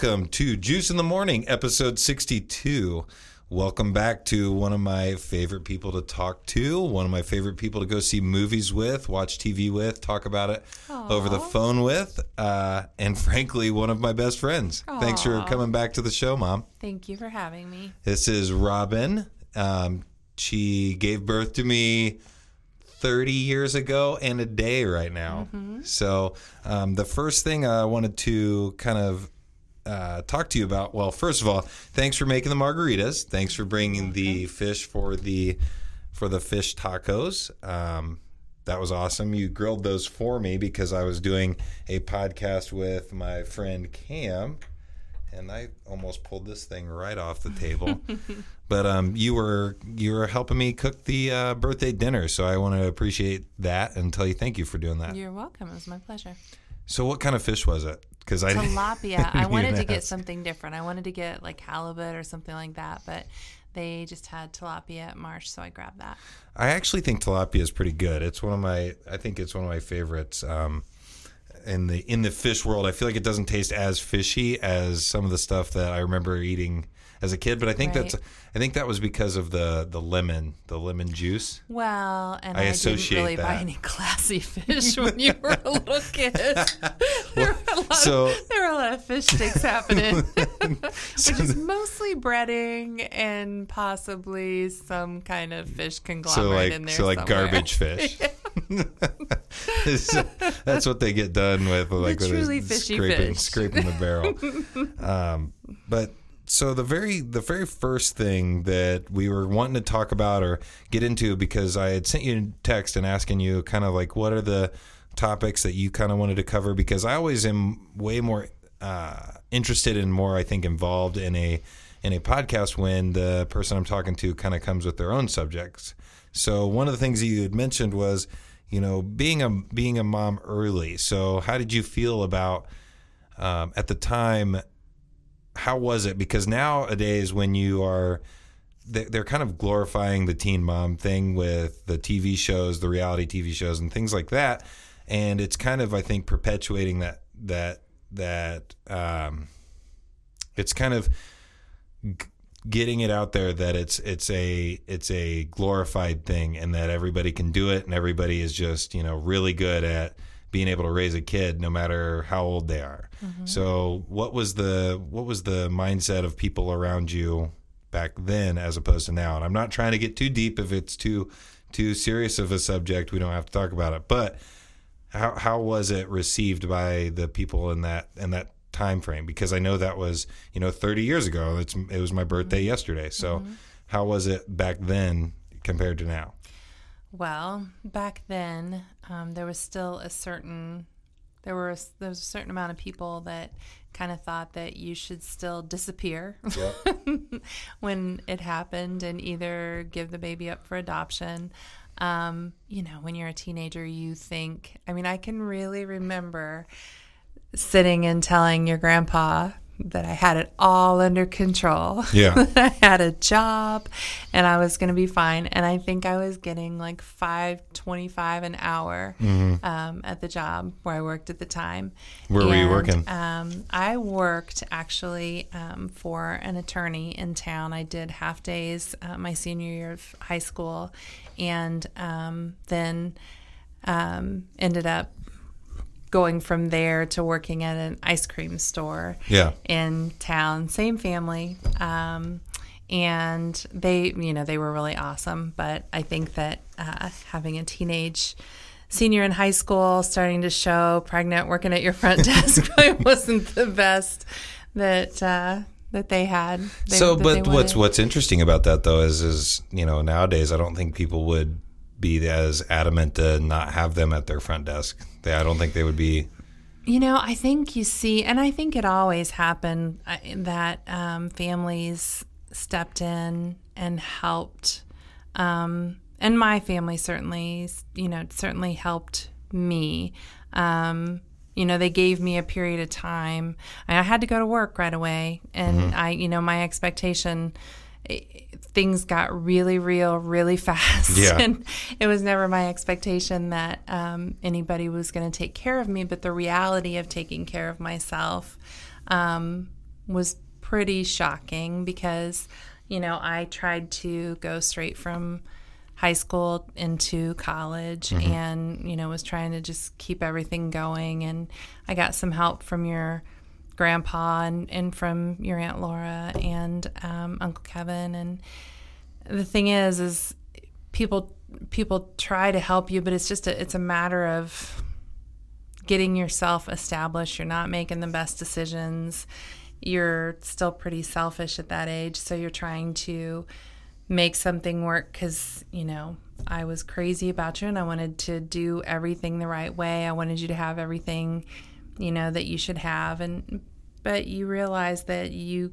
Welcome to Juice in the Morning, episode 62. Welcome back to one of my favorite people to talk to, one of my favorite people to go see movies with, watch TV with, talk about it over the phone with, uh, and frankly, one of my best friends. Thanks for coming back to the show, Mom. Thank you for having me. This is Robin. Um, she gave birth to me 30 years ago and a day right now. So, um, the first thing I wanted to kind of uh, talk to you about well, first of all, thanks for making the margaritas. Thanks for bringing the fish for the for the fish tacos. Um, that was awesome. You grilled those for me because I was doing a podcast with my friend Cam and I almost pulled this thing right off the table. but um, you were you were helping me cook the uh, birthday dinner, so I want to appreciate that and tell you thank you for doing that. You're welcome. It was my pleasure. So, what kind of fish was it? Because I Tilapia. I wanted to get something different. I wanted to get like halibut or something like that, but they just had tilapia at Marsh, so I grabbed that. I actually think tilapia is pretty good. It's one of my I think it's one of my favorites. Um, in the in the fish world, I feel like it doesn't taste as fishy as some of the stuff that I remember eating as a kid. But I think Right. that's I think that was because of the the lemon the lemon juice. Well, and I I, didn't really buy any classy fish when you were a little kid. there, were a lot so- there were a lot of fish sticks happening, which is mostly breading and possibly some kind of fish conglomerate So like in there. so like somewhere. garbage fish. So that's what they get done with, like with truly fishy scraping fish. scraping the barrel. um, but so the very the very first thing that we were wanting to talk about or get into because I had sent you a text and asking you kind of like what are the topics that you kind of wanted to cover because I always am way more uh, interested and more I think involved in a in a podcast when the person I'm talking to kind of comes with their own subjects. So one of the things that you had mentioned was, you know, being a being a mom early. So how did you feel about um, at the time? How was it? Because nowadays, when you are, they- they're kind of glorifying the teen mom thing with the TV shows, the reality TV shows, and things like that, and it's kind of, I think, perpetuating that that that um, it's kind of g- getting it out there that it's it's a it's a glorified thing and that everybody can do it and everybody is just you know really good at being able to raise a kid no matter how old they are. So what was the what was the mindset of people around you back then as opposed to now? And i'm not trying to get too deep if it's too too serious of a subject. We don't have to talk about it. But how how was it received by the people in that in that time frame? Because I know that was you know 30 years ago. It's it was my birthday yesterday. So how was it back then compared to now? Well, back then, um, there was still a certain there were a, there was a certain amount of people that kind of thought that you should still disappear when it happened and either give the baby up for adoption. Um, you know, when you're a teenager, you think. I mean, I can really remember sitting and telling your grandpa that I had it all under control. Yeah. I had a job and I was going to be fine. And I think I was getting like five twenty-five an hour um, at the job where I worked at the time. Mm-hmm. Where were you working? Um, I worked actually um, for an attorney in town. I did half days uh, my senior year of high school, and um, then um, ended up going from there to working at an ice cream store Yeah. in town. Same family. Um, and they, you know, they were really awesome. But I think that uh, having a teenage senior in high school, starting to show pregnant, working at your front desk wasn't the best that uh, that they had. They, so, but what's what's interesting about that though is is you know nowadays I don't think people would be as adamant to not have them at their front desk. They, I don't think they would be. You know, I think you see, and I think it always happened uh, that um, families stepped in and helped. Um, and my family certainly, you know, certainly helped me. Um, you know, they gave me a period of time. I had to go to work right away, and I, you know, my expectation. i- things got really real really fast. Yeah. and it was never my expectation that um, anybody was going to take care of me. But the reality of taking care of myself um, was pretty shocking because, you know, I tried to go straight from high school into college Mm-hmm. and, you know, was trying to just keep everything going. And I got some help from your grandpa and, and from your aunt Laura and um, Uncle Kevin. And the thing is, is people people try to help you, but it's just a, it's a matter of getting yourself established. You're not making the best decisions. You're still pretty selfish at that age, so you're trying to make something work because you know I was crazy about you and I wanted to do everything the right way. I wanted you to have everything you know that you should have and but you realize that you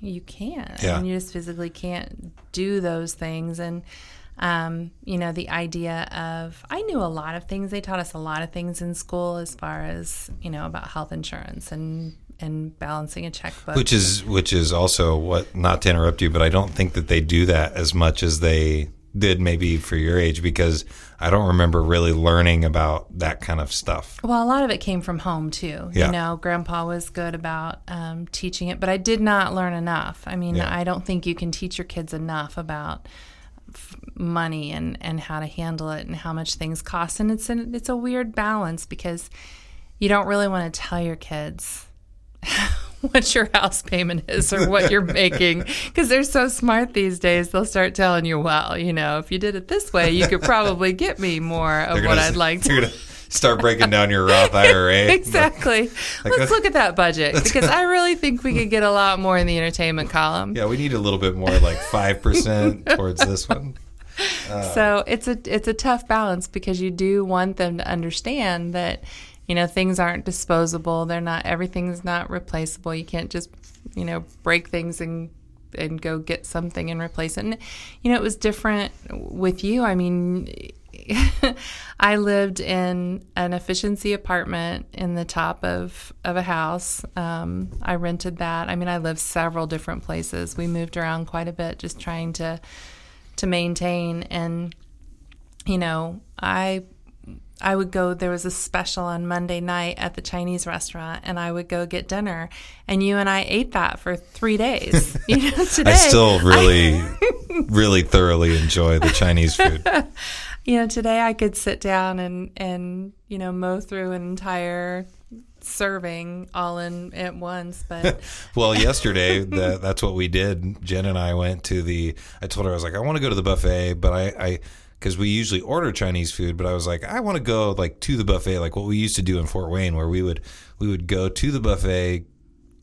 you can't Yeah. and you just physically can't do those things and um, you know the idea of i knew a lot of things they taught us a lot of things in school as far as you know about health insurance and and balancing a checkbook which is which is also what not to interrupt you but i don't think that they do that as much as they did maybe for your age because i don't remember really learning about that kind of stuff Well, a lot of it came from home too. Yeah. You know, Grandpa was good about um, teaching it, but I did not learn enough. I mean, Yeah. I don't think you can teach your kids enough about f- money and, and how to handle it and how much things cost. And it's an, it's a weird balance because you don't really want to tell your kids what your house payment is or what you're making because they're so smart these days. They'll start telling you, well, you know, if you did it this way, you could probably get me more of what I'd like to start breaking down your roth ira exactly. Let's look at that budget because I really think we could get a lot more in the entertainment column. yeah we need a little bit more like 5% towards this one So uh, it's a it's a tough balance because you do want them to understand that you know things aren't disposable. They're not everything's not replaceable. You can't just you know break things and and go get something and replace it. And you know it was different with you. I mean. I lived in an efficiency apartment in the top of, of a house. Um, I rented that. I mean, I lived several different places. We moved around quite a bit, just trying to to maintain. And you know, I I would go. There was a special on Monday night at the Chinese restaurant, and I would go get dinner. And you and I ate that for three days. You know, today i still really really thoroughly enjoy the chinese food you know, today I could sit down and and you know mow through an entire serving all in at once. But Well, yesterday that that's what we did. Jen and I went to the. I told her I was like, I want to go to the buffet, but I, I, because we usually order Chinese food, but I was like, I want to go like to the buffet, like what we used to do in Fort Wayne, where we would we would go to the buffet,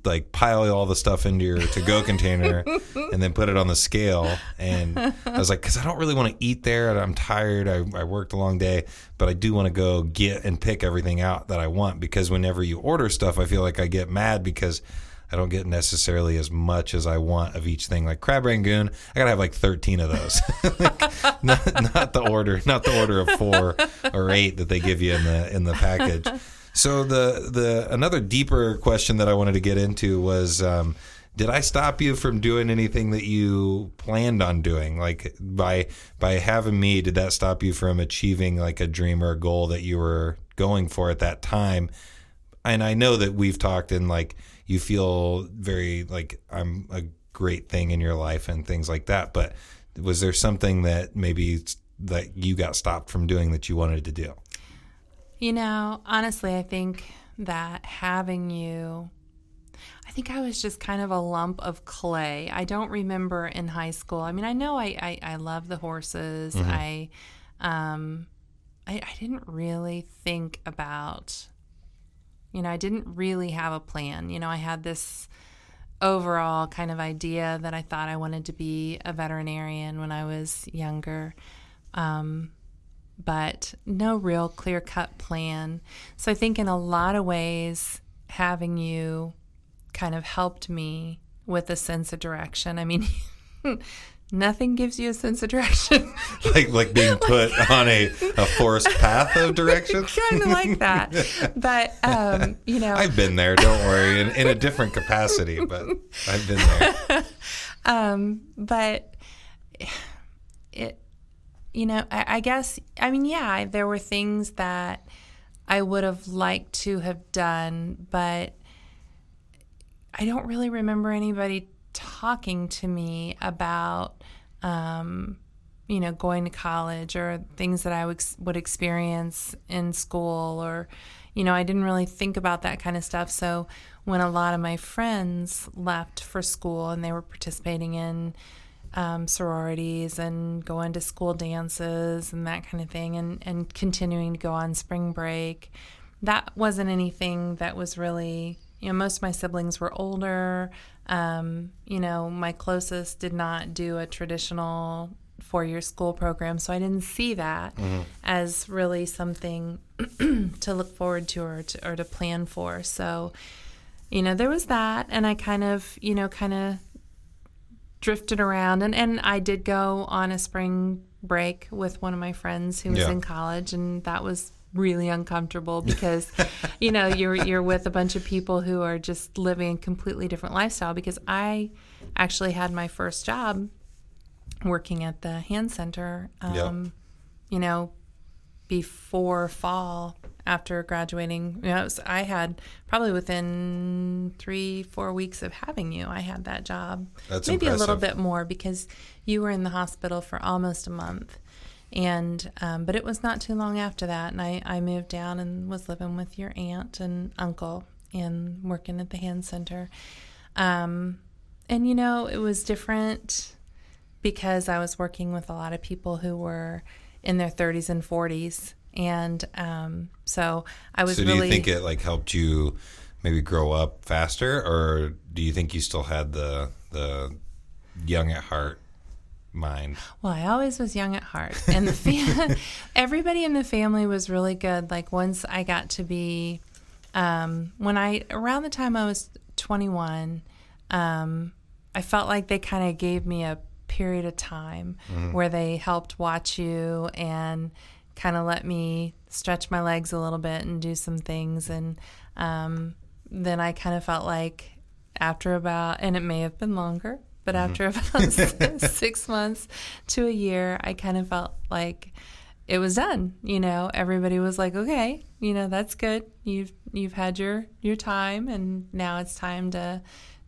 like pile all the stuff into your to go container, and then put it on the scale. And I was like, because I don't really want to eat there, and I'm tired. I, I worked a long day, but I do want to go get and pick everything out that I want because whenever you order stuff, I feel like I get mad because. I don't get necessarily as much as I want of each thing. Like crab rangoon, I gotta have like thirteen of those. like, not, not the order, not the order of four or eight that they give you in the in the package. So the the another deeper question that I wanted to get into was, um, did I stop you from doing anything that you planned on doing? Like by by having me, did that stop you from achieving like a dream or a goal that you were going for at that time? and I know that we've talked and like you feel very like I'm a great thing in your life and things like that. But was there something that maybe that you got stopped from doing that you wanted to do? you know, honestly, I think that having you. I think I was just kind of a lump of clay. I don't remember in high school. I mean, I know I, I, I love the horses. I, um, I, I didn't really think about you know, I didn't really have a plan. You know, I had this overall kind of idea that I thought I wanted to be a veterinarian when I was younger, um, but no real clear cut plan. So I think in a lot of ways, having you kind of helped me with a sense of direction. I mean, nothing gives you a sense of direction. Like like being put on a, a forced path of direction? kind of like that. But, um, you know, I've been there, don't worry, in, in a different capacity, but I've been there. um, but it, you know, I, I guess, I mean, yeah, there were things that I would have liked to have done, but I don't really remember anybody talking to me about, um, you know, going to college or things that I would, would experience in school or, you know, I didn't really think about that kind of stuff. So when a lot of my friends left for school and they were participating in um, sororities and going to school dances and that kind of thing and, and continuing to go on spring break, that wasn't anything that was really, you know, most of my siblings were older. Um, you know, my closest did not do a traditional four year school program, so I didn't see that mm-hmm. as really something to look forward to or, to or to plan for. So, you know, there was that, and I kind of, you know, kind of drifted around, and and I did go on a spring break with one of my friends who was yeah. in college, and that was really uncomfortable because you know you're you're with a bunch of people who are just living a completely different lifestyle because I actually had my first job working at the hand center um, yep. you know before fall after graduating you know was, I had probably within 3 4 weeks of having you I had that job That's maybe impressive. a little bit more because you were in the hospital for almost a month and um, but it was not too long after that, and I, I moved down and was living with your aunt and uncle and working at the hand center. Um, and you know, it was different because I was working with a lot of people who were in their 30s and 40s, and um, so I was. So, do really, you think it like helped you maybe grow up faster, or do you think you still had the the young at heart mind? Well, I always was young at heart, and the fam- everybody in the family was really good. Like once I got to be, um, when I around the time I was 21, um, I felt like they kind of gave me a period of time mm-hmm. where they helped watch you and kind of let me stretch my legs a little bit and do some things, and um, then I kind of felt like after about, and it may have been longer but mm-hmm. after about six months to a year, I kind of felt like it was done. You know, everybody was like, "Okay, you know, that's good. You've you've had your your time, and now it's time to."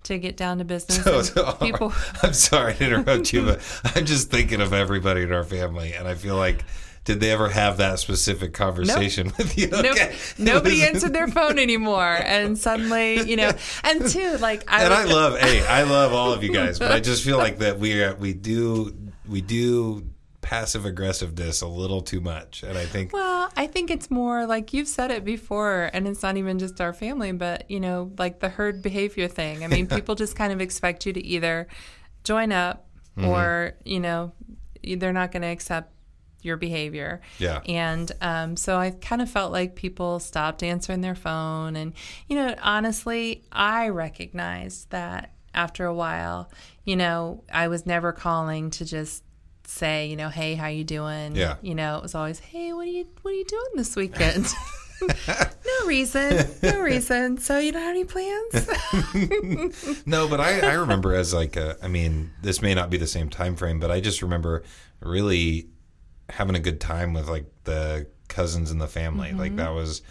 To get down to business. So, so, people... I'm sorry to interrupt you, but I'm just thinking of everybody in our family, and I feel like did they ever have that specific conversation nope. with you? Okay. Nope. Nobody answered their phone anymore, and suddenly, you know, and two, like, I and I love, hey, I love all of you guys, but I just feel like that we are, we do, we do passive aggressiveness a little too much, and I think. Well, I think it's more like you've said it before, and it's not even just our family, but you know, like the herd behavior thing. I mean, people just kind of expect you to either join up mm-hmm. or you know they're not going to accept your behavior. Yeah. And um, so I kind of felt like people stopped answering their phone. And, you know, honestly, I recognized that after a while, you know, I was never calling to just say, you know, hey, how you doing? Yeah. You know, it was always, hey, what are you what are you doing this weekend? no reason. No reason. So you don't have any plans? no, but I, I remember as like a, I mean, this may not be the same time frame, but I just remember really having a good time with like the cousins and the family. Mm-hmm. Like that was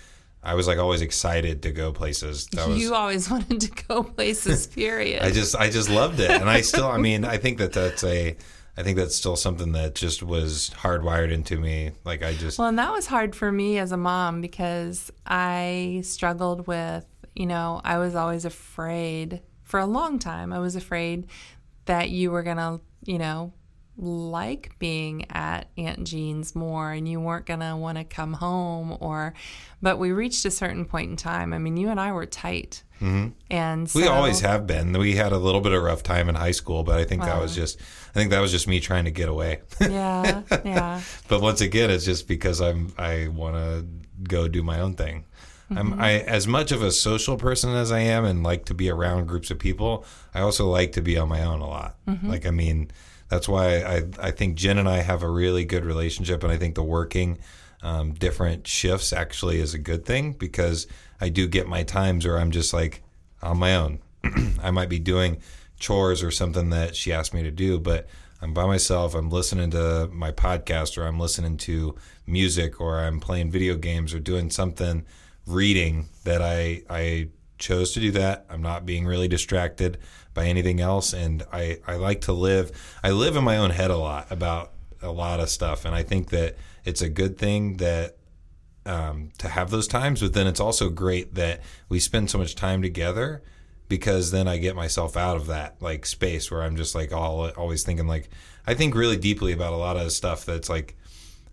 I was like always excited to go places. That you was, always wanted to go places. Period. I just I just loved it, and I still I mean I think that that's a I think that's still something that just was hardwired into me. Like I just well, and that was hard for me as a mom because I struggled with you know I was always afraid for a long time. I was afraid that you were gonna you know like being at Aunt Jean's more and you weren't going to want to come home or but we reached a certain point in time. I mean, you and I were tight. Mm-hmm. And so, we always have been. We had a little bit of rough time in high school, but I think that was just I think that was just me trying to get away. Yeah. Yeah. but once again, it's just because I'm I want to go do my own thing. Mm-hmm. I'm I as much of a social person as I am and like to be around groups of people, I also like to be on my own a lot. Mm-hmm. Like I mean, that's why I, I think Jen and I have a really good relationship, and I think the working um, different shifts actually is a good thing because I do get my times where I'm just like on my own. I might be doing chores or something that she asked me to do, but I'm by myself, I'm listening to my podcast or I'm listening to music or I'm playing video games or doing something reading that I I chose to do that. I'm not being really distracted by anything else and I I like to live I live in my own head a lot about a lot of stuff and I think that it's a good thing that um, to have those times, but then it's also great that we spend so much time together because then I get myself out of that like space where I'm just like all always thinking like I think really deeply about a lot of stuff that's like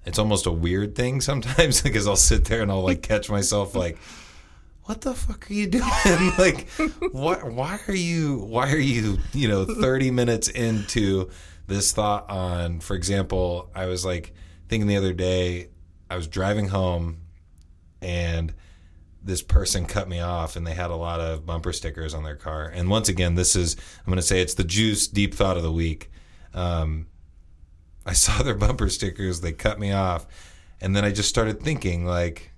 it's almost a weird thing sometimes because I'll sit there and I'll like catch myself like what the fuck are you doing like what why are you why are you you know 30 minutes into this thought on for example I was like thinking the other day I was driving home and this person cut me off and they had a lot of bumper stickers on their car. And once again, this is, I'm going to say it's the juice deep thought of the week. Um, I saw their bumper stickers, they cut me off. And then I just started thinking, like,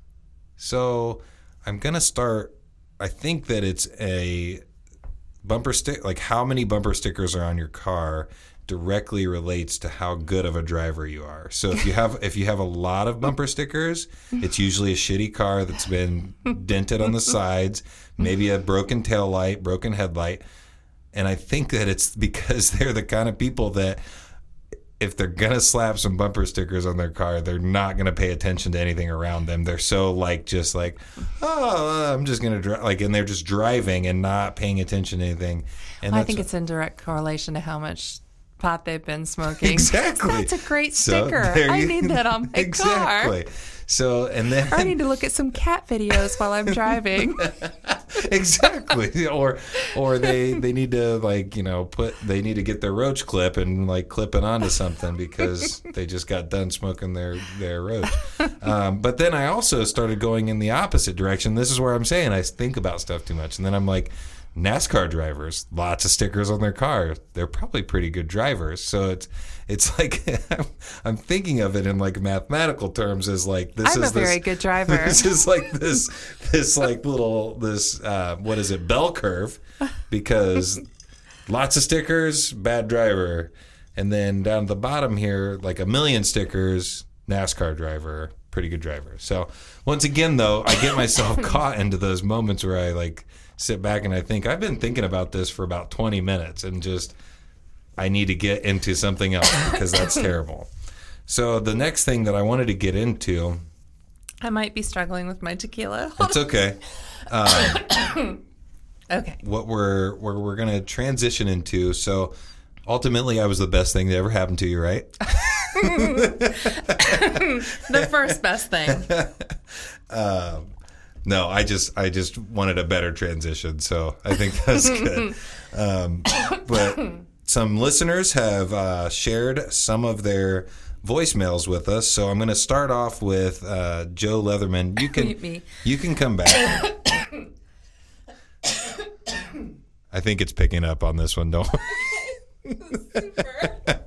so I'm going to start, I think that it's a bumper stick, like how many bumper stickers are on your car directly relates to how good of a driver you are. So if you have if you have a lot of bumper stickers, it's usually a shitty car that's been dented on the sides, maybe a broken tail light, broken headlight. And I think that it's because they're the kind of people that if they're gonna slap some bumper stickers on their car, they're not gonna pay attention to anything around them. They're so like just like, oh, uh, I'm just gonna drive like, and they're just driving and not paying attention to anything. And I think it's in direct correlation to how much pot they've been smoking. Exactly. That's a great sticker. So I need that on my car. exactly. car. So and then I need to look at some cat videos while I'm driving. exactly. Or or they they need to like, you know, put they need to get their roach clip and like clip it onto something because they just got done smoking their their roach. Um, but then I also started going in the opposite direction. This is where I'm saying I think about stuff too much. And then I'm like NASCAR drivers, lots of stickers on their car. They're probably pretty good drivers. So it's it's like I'm thinking of it in like mathematical terms as like this I'm is a very good driver. This is like this this like little this uh, what is it bell curve because lots of stickers, bad driver, and then down at the bottom here like a million stickers, NASCAR driver, pretty good driver. So once again though, I get myself caught into those moments where I like sit back and I think I've been thinking about this for about 20 minutes and just I need to get into something else because that's terrible. So the next thing that I wanted to get into I might be struggling with my tequila. It's okay. Um, okay. What we're we're, we're going to transition into so ultimately I was the best thing that ever happened to you, right? the first best thing. Um, no, I just I just wanted a better transition, so I think that's good. um, but some listeners have uh, shared some of their voicemails with us, so I'm going to start off with uh, Joe Leatherman. You can you can come back. I think it's picking up on this one. Don't.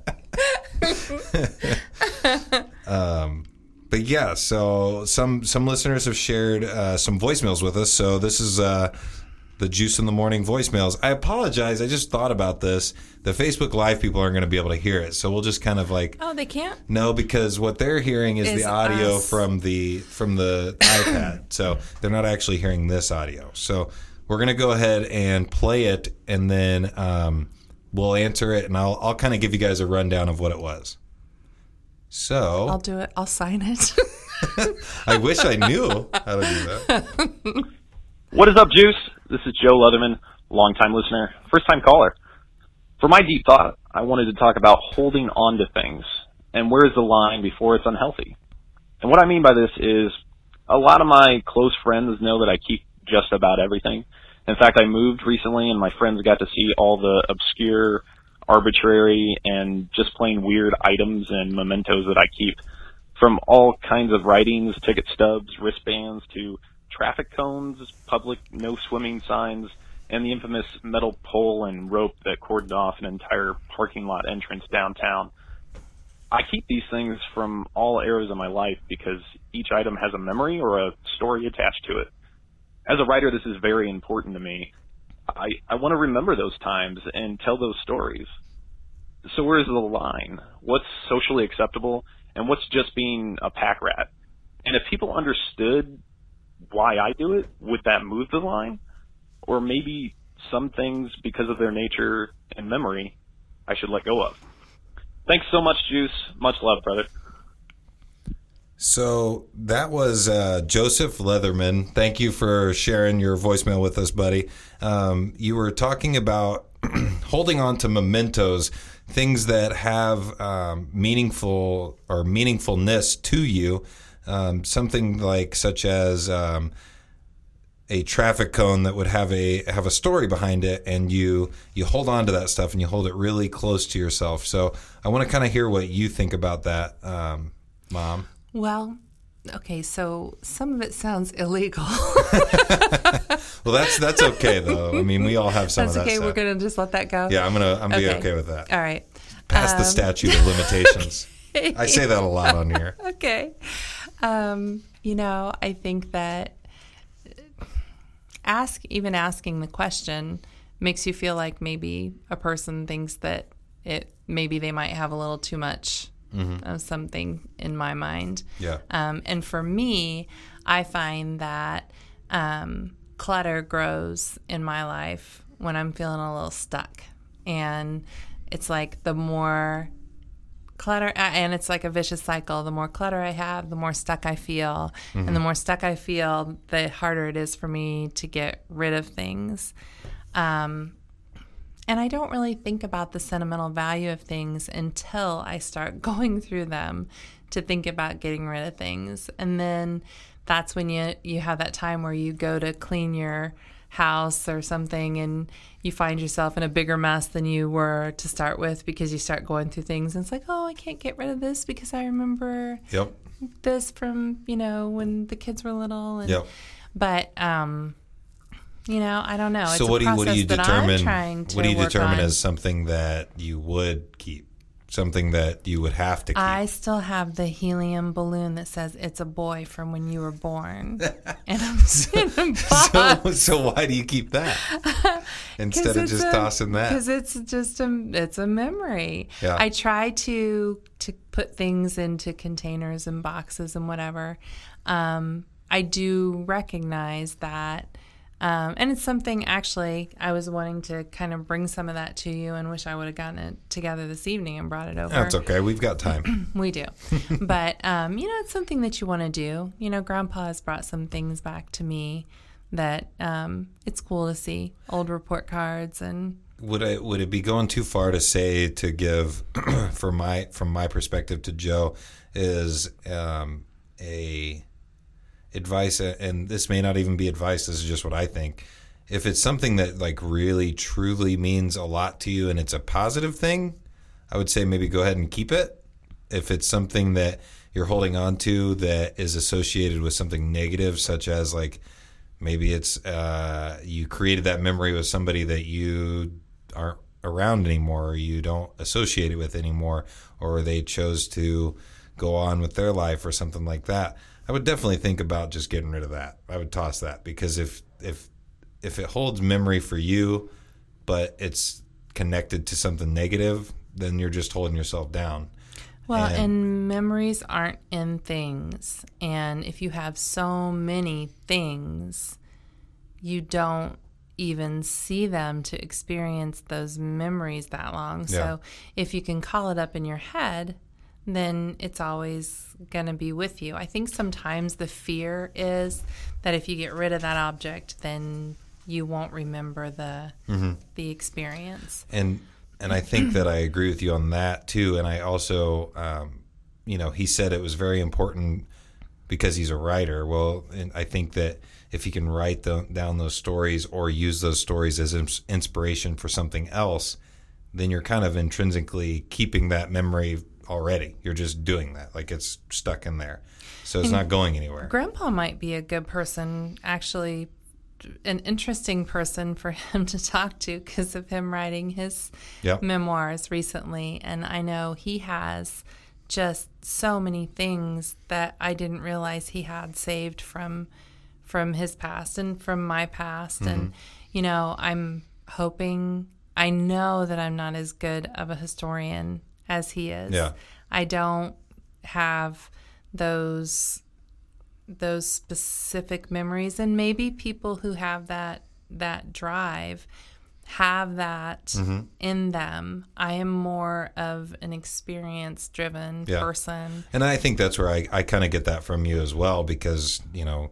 um, but yeah, so some some listeners have shared uh, some voicemails with us. So this is uh, the Juice in the Morning voicemails. I apologize. I just thought about this. The Facebook Live people aren't going to be able to hear it, so we'll just kind of like. Oh, they can't. No, because what they're hearing is, Is the audio us. from the from the iPad, so they're not actually hearing this audio. So we're going to go ahead and play it, and then um, we'll answer it, and I'll I'll kind of give you guys a rundown of what it was. So I'll do it. I'll sign it. I wish I knew how to do that. What is up, Juice? This is Joe Leatherman, longtime listener, first time caller. For my deep thought, I wanted to talk about holding on to things and where is the line before it's unhealthy. And what I mean by this is a lot of my close friends know that I keep just about everything. In fact, I moved recently and my friends got to see all the obscure, arbitrary, and just plain weird items and mementos that I keep from all kinds of writings, ticket stubs, wristbands to traffic cones, public no swimming signs, and the infamous metal pole and rope that cordoned off an entire parking lot entrance downtown. I keep these things from all eras of my life because each item has a memory or a story attached to it. As a writer, this is very important to me. I, I want to remember those times and tell those stories. So where's the line? What's socially acceptable and what's just being a pack rat? And if people understood why I do it, would that move the line? Or maybe some things, because of their nature and memory, I should let go of. Thanks so much, Juice. Much love, brother. So that was uh, Joseph Leatherman. Thank you for sharing your voicemail with us, buddy. Um, you were talking about holding on to mementos, things that have um, meaningful or meaningfulness to you. Um, something like such as um, a traffic cone that would have a have a story behind it, and you you hold on to that stuff and you hold it really close to yourself. So I want to kind of hear what you think about that, um, Mom. Well, okay, so some of it sounds illegal. well, that's that's okay though. I mean, we all have some that's of that okay. stuff. We're gonna just let that go. Yeah, I'm gonna I'm gonna Okay. be okay with that. All right. Past the Um, statute of limitations. I say that a lot on here. okay. Um, you know, I think that ask even asking the question makes you feel like maybe a person thinks that it maybe they might have a little too much of something in my mind. Yeah. Um, and for me, I find that um, clutter grows in my life when I'm feeling a little stuck. And it's like the more clutter, and it's like a vicious cycle. The more clutter I have, the more stuck I feel. And the more stuck I feel, the harder it is for me to get rid of things. Um, and I don't really think about the sentimental value of things until I start going through them to think about getting rid of things. And then that's when you you have that time where you go to clean your house or something and you find yourself in a bigger mess than you were to start with because you start going through things and it's like, "Oh, I can't get rid of this because I remember Yep. this from, you know, when the kids were little and Yep. but um you know, I don't know. It's So a what do you what do you determine? What do you determine on. as something that you would keep? Something that you would have to keep. I still have the helium balloon that says it's a boy from when you were born, and I'm a so, box. so why do you keep that instead of just tossing that? Because it's just a it's a memory. Yeah. I try to to put things into containers and boxes and whatever. Um, I do recognize that. Um, and it's something actually I was wanting to kind of bring some of that to you and wish I would have gotten it together this evening and brought it over. That's okay. We've got time. We do. but, um, you know, it's something that you want to do. You know, Grandpa has brought some things back to me that um, it's cool to see old report cards and. would I would it be going too far to say to give for my from my perspective to Joe is um, a advice and this may not even be advice this is just what I think. If it's something that like really truly means a lot to you and it's a positive thing I would say maybe go ahead and keep it. If it's something that you're holding on to that is associated with something negative such as like maybe it's uh, you created that memory with somebody that you aren't around anymore or you don't associate it with anymore or they chose to go on with their life or something like that i would definitely think about just getting rid of that i would toss that because if if if it holds memory for you but it's connected to something negative then you're just holding yourself down Well, And- and, memories aren't in things. And if you have so many things, you don't even see them to experience those memories that long. Yeah. So if you can call it up in your head, then it's always going to be with you. I think sometimes the fear is that if you get rid of that object, then you won't remember the the experience. and and I think that I agree with you on that too. And I also, um, you know, he said it was very important because he's a writer. Well, and I think that if he can write the, down those stories or use those stories as ins- inspiration for something else, then you're kind of intrinsically keeping that memory already. You're just doing that, like it's stuck in there, so it's not going anywhere. Grandpa might be a good person, actually, an interesting person for him to talk to because of him writing his Yep. memoirs recently. And I know he has just so many things that I didn't realize he had saved from from his past and from my past. And mm-hmm. you know, I'm hoping I know that I'm not as good of a historian as he is. Yeah. I don't have those those specific memories and maybe people who have that that drive have that Mm-hmm. in them. I am more of an experience driven Yeah. person. And I think that's where I, I kind of get that from you as well because, you know,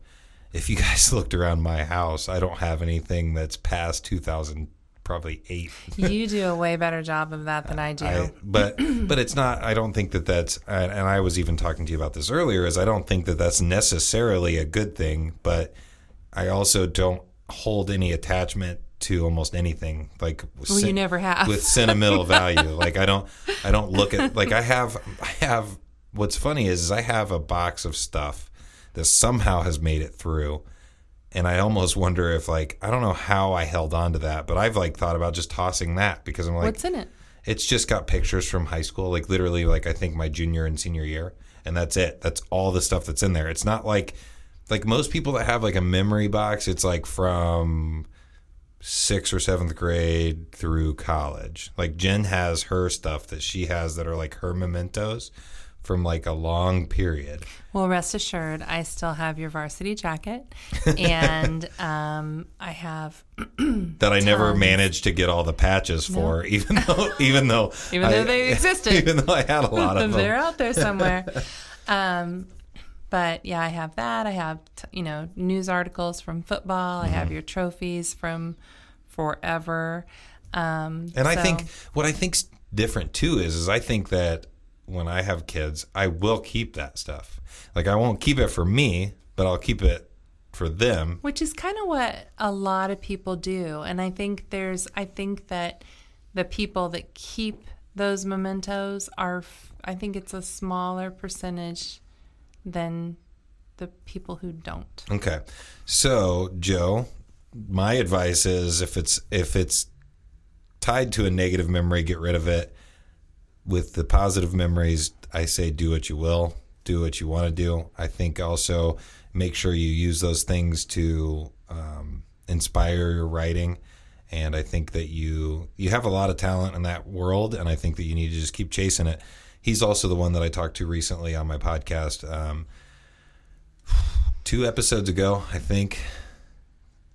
if you guys looked around my house, I don't have anything that's past 2000, probably eight. You do a way better job of that than I do. I, but but it's not. I don't think that that's. And and I was even talking to you about this earlier. Is I don't think that that's necessarily a good thing. But I also don't hold any attachment to almost anything. Like well, you never have. with sentimental value. Like I don't I don't look at like I have I have what's funny is, is I have a box of stuff that somehow has made it through. And I almost wonder if like I don't know how I held on to that, but I've like thought about just tossing that because I'm like What's in it? it's just got pictures from high school, like literally like I think my junior and senior year. And that's it. That's all the stuff that's in there. It's not like like most people that have like a memory box, it's like from sixth or seventh grade through college. Like Jen has her stuff that she has that are like her mementos from like a long period. Well, rest assured, I still have your varsity jacket, and um, I have That I never managed to get all the patches for, even though even though Even though I- they existed. even though I had a lot of them. they're out there somewhere. um, but yeah, I have that. I have t- you know news articles from football. I Mm-hmm. have your trophies from forever. Um, And I think what I think's different too is is I think that when I have kids, I will keep that stuff. Like I won't keep it for me, but I'll keep it for them. which is kind of what a lot of people do and i think there's i think that the people that keep those mementos are I think it's a smaller percentage than the people who don't Okay. So, Joe, my advice is if it's if it's tied to a negative memory, get rid of it. With the positive memories, I say do what you will, do what you want to do. I think also make sure you use those things to um, inspire your writing. And I think that you you have a lot of talent in that world, and I think that you need to just keep chasing it. He's also the one that I talked to recently on my podcast. Um, two episodes ago, I think,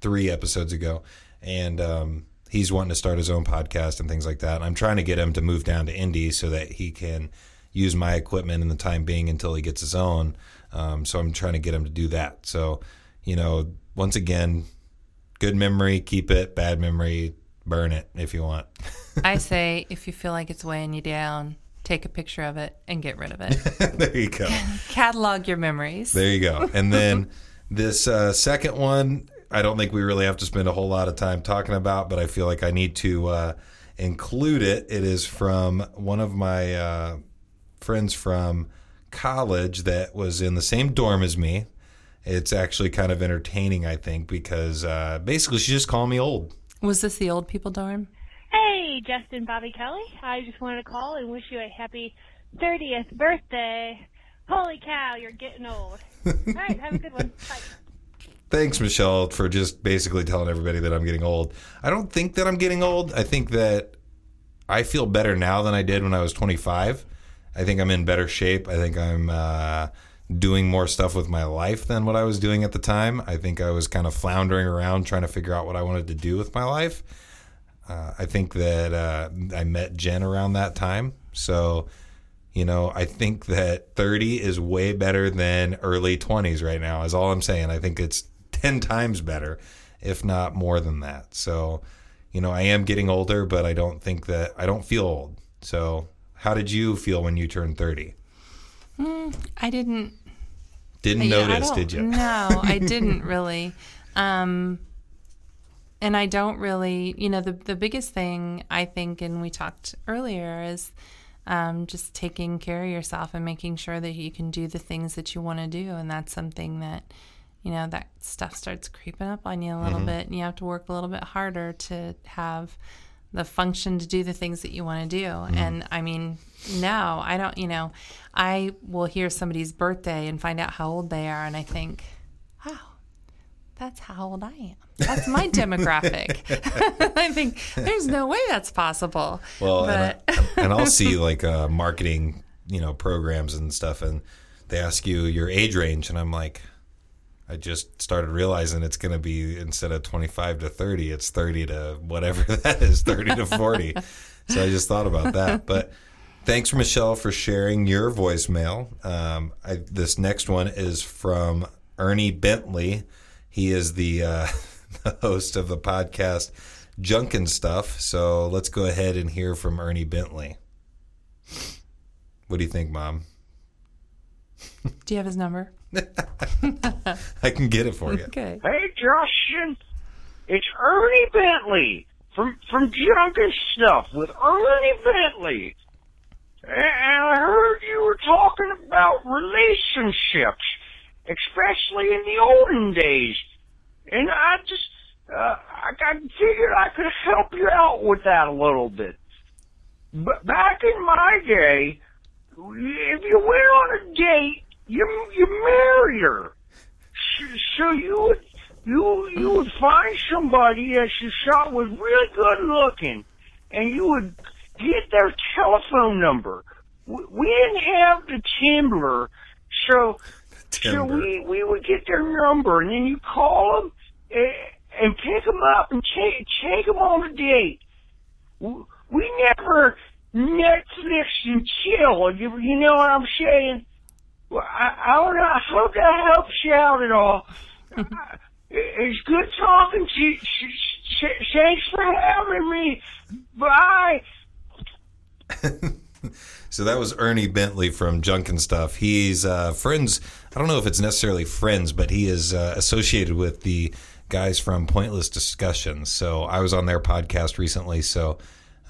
three episodes ago, and um, he's wanting to start his own podcast and things like that. And I'm trying to get him to move down to Indy so that he can use my equipment in the time being until he gets his own. Um, so I'm trying to get him to do that. So, you know, once again, good memory, keep it. Bad memory, burn it if you want. i say if you feel like it's weighing you down take a picture of it and get rid of it there you go. catalog your memories There you go. And then this uh, second one, I don't think we really have to spend a whole lot of time talking about, but I feel like I need to uh, include it. It is from one of my uh, friends from college that was in the same dorm as me. It's actually kind of entertaining, I think, because uh, basically she just called me old. was this the old people dorm Hey, Justin Bobby Kelly. I just wanted to call and wish you a happy 30th birthday. Holy cow, you're getting old. All right, have a good one. Bye. Thanks, Michelle, for just basically telling everybody that I'm getting old. I don't think that I'm getting old. I think that I feel better now than I did when I was 25. I think I'm in better shape. I think I'm uh, doing more stuff with my life than what I was doing at the time. I think I was kind of floundering around trying to figure out what I wanted to do with my life. Uh, I think that uh, I met Jen around that time. So, you know, I think that 30 is way better than early 20s right now, is all I'm saying. I think it's 10 times better, if not more than that. So, you know, I am getting older, but I don't think that I don't feel old. So, how did you feel when you turned 30? i didn't Didn't Yeah, notice, did you? No, I didn't really. Um, and I don't really, you know, the the biggest thing I think, and we talked earlier, is um, just taking care of yourself and making sure that you can do the things that you want to do, and that's something that, you know, that stuff starts creeping up on you a little bit, and you have to work a little bit harder to have the function to do the things that you want to do. And I mean, now I don't, you know, I will hear somebody's birthday and find out how old they are, and I think, wow, that's how old I am. That's my demographic. I think there's no way that's possible. Well, but and, I, and I'll see like uh, marketing, you know, programs and stuff, and they ask you your age range, and I'm like, I just started realizing it's going to be instead of 25 to 30, it's 30 to whatever that is, 30 to 40. so I just thought about that. But thanks, Michelle, for sharing your voicemail. Um, I, this next one is from Ernie Bentley. He is the, uh, the host of the podcast Junkin' Stuff. So let's go ahead and hear from Ernie Bentley. What do you think, Mom? do you have his number? I can get it for you. Okay. Hey, Justin. It's Ernie Bentley from from Junkin' Stuff with Ernie Bentley. And I heard you were talking about relationships, especially in the olden days. And I just, uh, I, I figured I could help you out with that a little bit. But back in my day, if you went on a date, you you marry her. So you would you you would find somebody that you thought was really good looking, and you would get their telephone number. We didn't have the Timber, so so we we would get their number, and then you call them and, eh, and pick them up and take take them on a date. We we never Netflix and chill. You, you know what I'm saying? Well, I, I don't know. I hope that helps you out at all. it's good talking to you. Thanks for having me. Bye. So that was Ernie Bentley from Junkin' Stuff. He's uh, friends. I don't know if it's necessarily friends, but he is uh, associated with the guys from Pointless Discussions. So I was on their podcast recently. So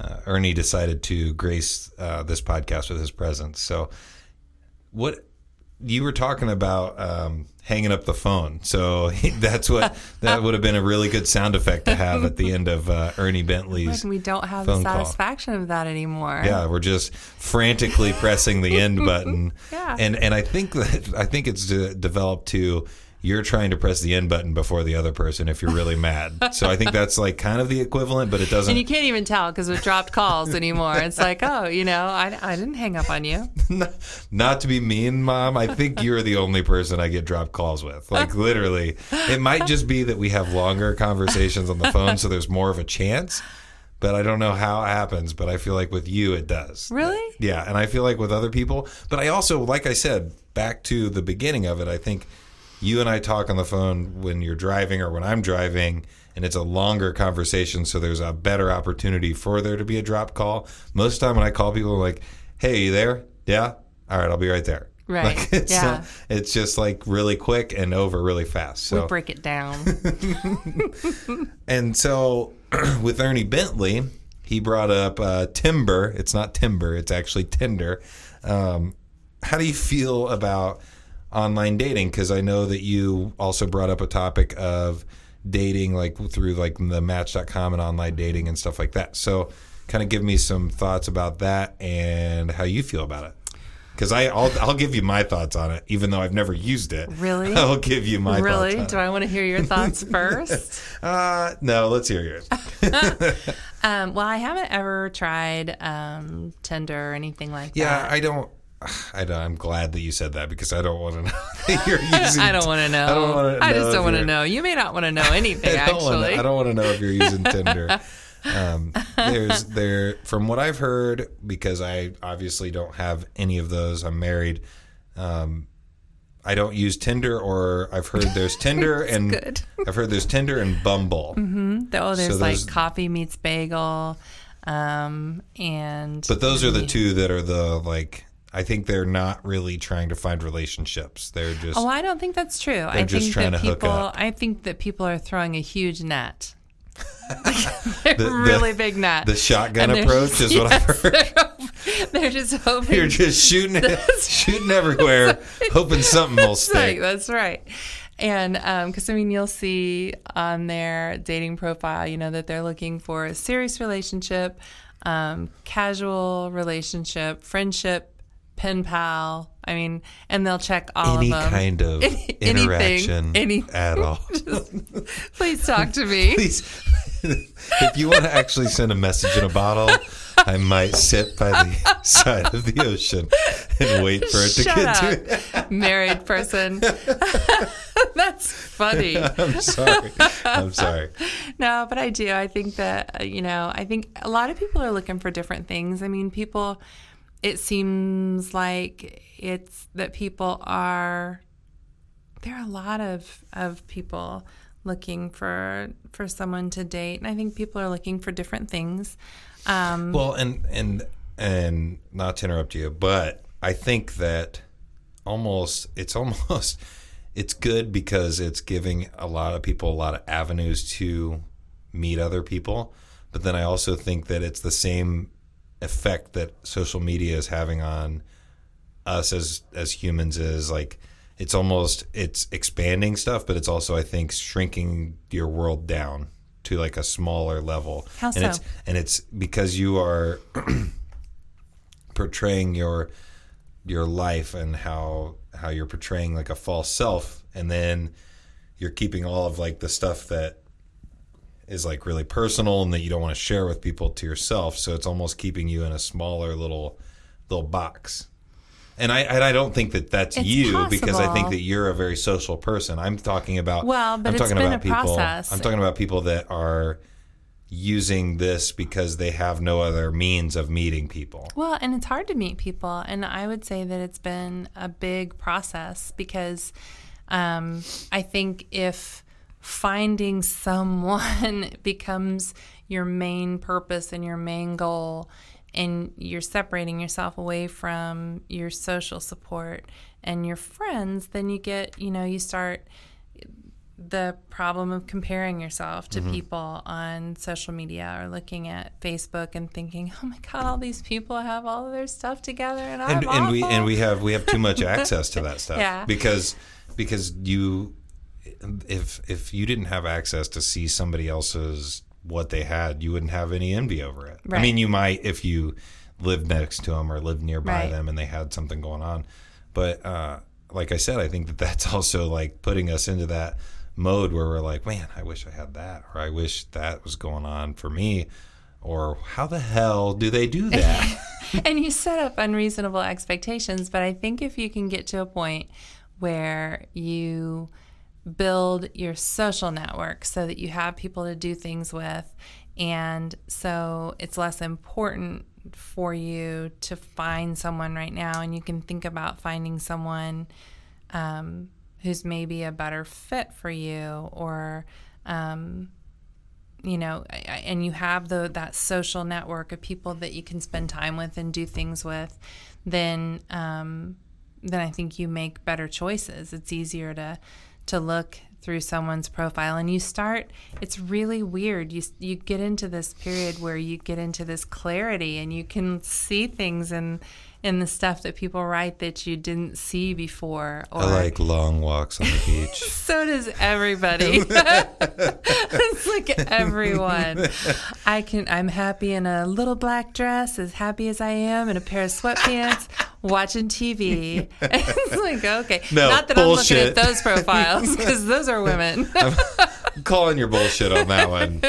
uh, Ernie decided to grace uh, this podcast with his presence. So what you were talking about um, hanging up the phone. So that's what that would have been a really good sound effect to have at the end of uh, Ernie Bentley's. We don't have the phone call. satisfaction of that anymore. Yeah, we're just frantically pressing the end button. Yeah. And and I think that I think it's de- developed to you're trying to press the end button before the other person if you're really mad. So I think that's like kind of the equivalent, but it doesn't. And you can't even tell because with dropped calls anymore, it's like, oh, you know, I, I didn't hang up on you. not to be mean, mom. I think you're the only person I get dropped calls with. Like literally, it might just be that we have longer conversations on the phone, so there's more of a chance. But I don't know how it happens. But I feel like with you, it does. Really? Yeah, and I feel like with other people, but I also, like I said, back to the beginning of it, I think you and I talk on the phone when you're driving or when I'm driving, and it's a longer conversation, so there's a better opportunity for there to be a drop call. Most of the time, when I call people, I'm like, "Hey, you there? Yeah, all right, I'll be right there." Right. Like, it's, Yeah. not- it's just like really quick and over really fast. So We break it down. and so with Ernie Bentley, he brought up uh, Timber. It's not Timber, it's actually Tinder. Um, how do you feel about online dating? Because I know that you also brought up a topic of dating, like through like the Match.com and online dating and stuff like that. So, kind of give me some thoughts about that and how you feel about it. Because I, I'll, I'll give you my thoughts on it, even though I've never used it. Really? I'll give you my thoughts. really? Do I want to hear your thoughts first? Uh, no, let's hear yours. Um, well, I haven't ever tried um, Tinder or anything like Yeah, that. Yeah, I don't. I don't, I'm glad that you said that because I don't want to know that you're using. I don't want to know. I don't want to. I just don't want to know. You may not want to know anything, I don't wanna- actually. I don't want to know if you're using Tinder. Um, there's there from what I've heard because I obviously don't have any of those. I'm married. Um, I don't use Tinder, or I've heard there's Tinder and good. I've heard there's Tinder and Bumble. Oh, there's So like those- coffee meets bagel, um, and But those are the two that are the like. I think they're not really trying to find relationships. They're just. Oh, I don't think that's true. I just think trying that to hook people. up. I think that people are throwing a huge net. a the- really big net. the shotgun And they're approach is what I've heard. They're, they're just hoping. You're just shooting, shooting everywhere, hoping something will That's right. stick. That's right. And because I mean, you'll see on their dating profile, you know, that they're looking for a serious relationship, um, casual relationship, friendship, pen pal. I mean, and they'll check all Any of them. kind of Anything, interaction anything. at all. Just, Please talk to me. Please, if you want to actually send a message in a bottle, I might sit by the side of the ocean and wait for it to Shut get up, to married person. That's funny. I'm sorry. I'm sorry. No, but I do. I think that, uh, you know, I think a lot of people are looking for different things. I mean, people, it seems like it's that people are, there are a lot of, of people looking for for someone to date and i think people are looking for different things um, Well, and and and not to interrupt you, but I think that almost it's almost it's good because it's giving a lot of people a lot of avenues to meet other people. But then I also think that it's the same effect that social media is having on us as as humans is like it's almost it's expanding stuff, but it's also I think shrinking your world down to like a smaller level. How and so? it's and it's because you are portraying your your life and how how you're portraying like a false self and then you're keeping all of like the stuff that is like really personal and that you don't want to share with people to yourself so it's almost keeping you in a smaller little little box and I and I don't think that that's It's you because I think that you're a very social person. I'm talking about Well, but I'm it's talking been about a people process. I'm talking about people that are using this because they have no other means of meeting people. Well, and it's hard to meet people. And I would say that it's been a big process because um, I think if finding someone becomes your main purpose and your main goal, and you're separating yourself away from your social support and your friends, then you get, you know, you start the problem of comparing yourself Mm-hmm. to people on social media or looking at Facebook and thinking, "Oh my God, all these people have all of their stuff together, and I'm and, and we awful." and we have we have too much access to that stuff Yeah. because because you if if you didn't have access to see somebody else's what they had you wouldn't have any envy over it i mean you might if you lived next to them or lived nearby Right. them and they had something going on but uh like i said i think that that's also like putting us into that mode where we're like man i wish i had that or i wish that was going on for me or how the hell do they do that and you set up unreasonable expectations. But I think if you can get to a point where you build your social network so that you have people to do things with, and so it's less important for you to find someone right now, and you can think about finding someone um, who's maybe a better fit for you or. Um, you know, and you have the that social network of people that you can spend time with and do things with, then um, then I think you make better choices. It's easier to to look through someone's profile and you start it's really weird. You you get into this period where you get into this clarity and you can see things in in the stuff that people write that you didn't see before or i like long walks on the beach so does everybody. it's like everyone. I can. I'm happy in a little black dress, as happy as I am in a pair of sweatpants, watching TV. it's like okay, No, not that bullshit. I'm looking at those profiles because those are women. I'm calling your bullshit on that one.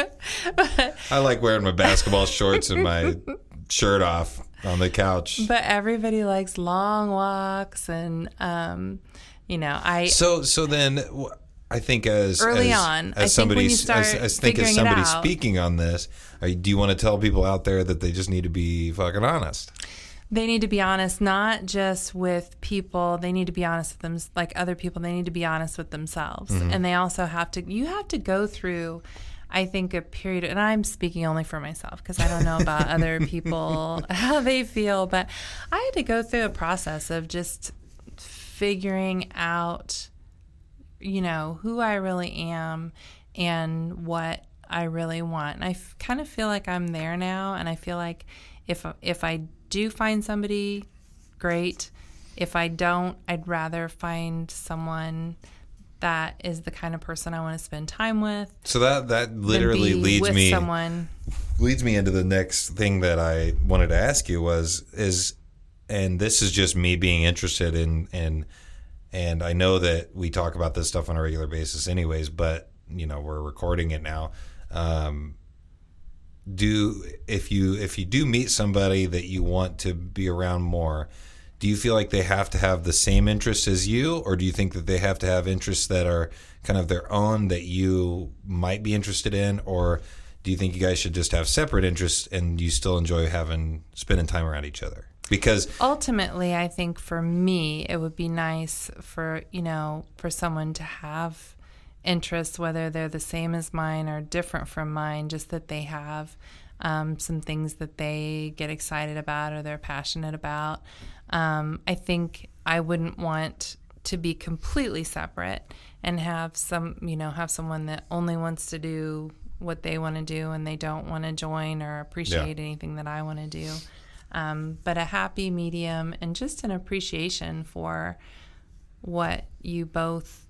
I like wearing my basketball shorts and my shirt off on the couch. but everybody likes long walks, and um, you know, I So so then I think as Early as, on, as I think somebody as, start as think as somebody speaking on this, you, do you want to tell people out there that they just need to be fucking honest? They need to be honest, not just with people. They need to be honest with them, like other people. They need to be honest with themselves, and they also have to. You have to go through, I think, a period. And I'm speaking only for myself because I don't know about other people how they feel, but I had to go through a process of just figuring out, you know, who I really am and what I really want. And I f- kind of feel like I'm there now, and I feel like if if I do find somebody, great. If I don't, I'd rather find someone that is the kind of person I want to spend time with. So that that literally leads me someone. leads me into the next thing that I wanted to ask you was is and this is just me being interested in and and I know that we talk about this stuff on a regular basis anyways, but you know, we're recording it now. Um, do if you if you do meet somebody that you want to be around more, do you feel like they have to have the same interests as you or do you think that they have to have interests that are kind of their own that you might be interested in or do you think you guys should just have separate interests and you still enjoy having spending time around each other? Because ultimately, I think for me, it would be nice for, you know, for someone to have interests, whether they're the same as mine or different from mine, just that they have um, some things that they get excited about or they're passionate about. Um, I think I wouldn't want to be completely separate and have some, you know, have someone that only wants to do what they want to do and they don't want to join or appreciate yeah. anything that I want to do. Um, but a happy medium and just an appreciation for what you both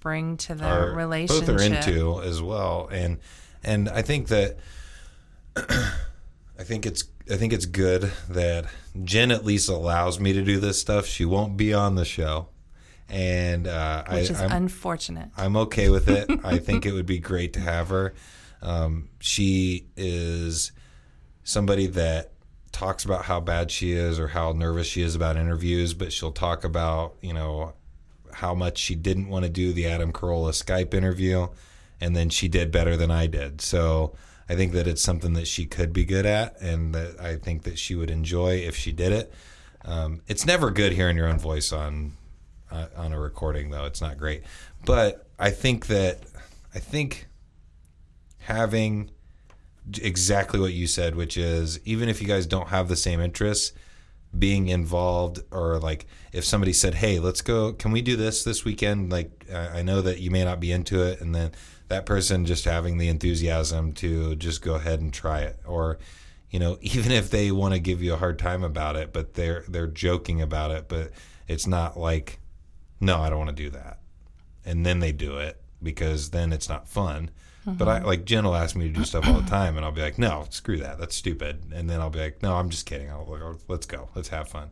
bring to the Our, relationship. Both are into as well, and and I think that I think it's I think it's good that Jen at least allows me to do this stuff. She won't be on the show and uh, which I, is I'm, unfortunate. I'm okay with it. I think it would be great to have her. Um, she is somebody that talks about how bad she is or how nervous she is about interviews, but she'll talk about you know how much she didn't want to do the Adam Carolla Skype interview, and then she did better than I did. So I think that it's something that she could be good at, and that I think that she would enjoy if she did it. Um, it's never good hearing your own voice on uh, on a recording though. It's not great, but I think that I think having exactly what you said, which is even if you guys don't have the same interests, being involved or like if somebody said, "Hey, let's go. Can we do this this weekend?" Like I know that you may not be into it, and then that person just having the enthusiasm to just go ahead and try it, or you know, even if they want to give you a hard time about it, but they're they're joking about it, but it's not like no, I don't want to do that. And then they do it because then it's not fun. Mm-hmm. But I mm-hmm. like Jen will ask me to do stuff all the time, and I'll be like, no, screw that, that's stupid. And then I'll be like, no, I'm just kidding. I'll, I'll let's go, let's have fun.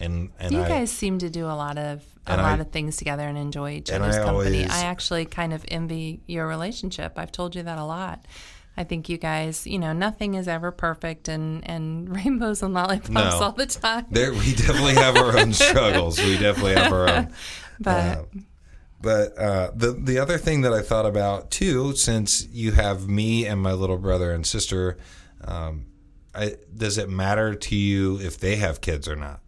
And and you I, guys seem to do a lot of a lot I, of things together and enjoy each other's I company. Always, I actually kind of envy your relationship. I've told you that a lot. I think you guys, you know, nothing is ever perfect and, and rainbows and lollipops no. all the time. There, we definitely have our own struggles. We definitely have our own. But uh, but uh, the the other thing that I thought about too, since you have me and my little brother and sister, um, I, does it matter to you if they have kids or not?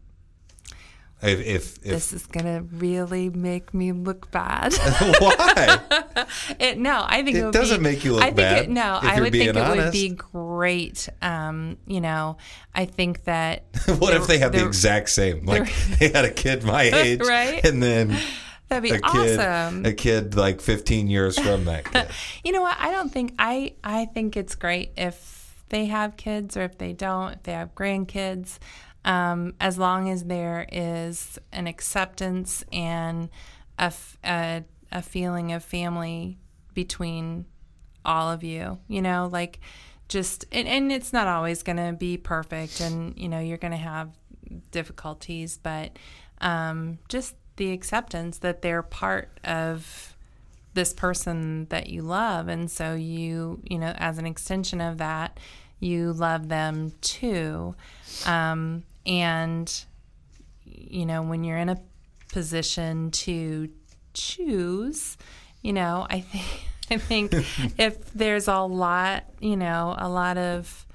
If, if, if this is gonna really make me look bad. Why? it, no, I think it, it doesn't be, make you look I think bad. It, no, I would think honest. it would be great. Um, you know, I think that. what if they had the exact same? Like they had a kid my age, right? And then That'd be a awesome. Kid, a kid like 15 years from that kid. you know what? I don't think I I think it's great if they have kids or if they don't, if they have grandkids um, as long as there is an acceptance and a, a, feeling of family between all of you, you know, like just, and, and it's not always going to be perfect and, you know, you're going to have difficulties, but um, just the acceptance that they're part of this person that you love. And so you, you know, as an extension of that, you love them too. Um, and, you know, when you're in a position to choose, you know, I think, I think if there's a lot, you know, a lot of,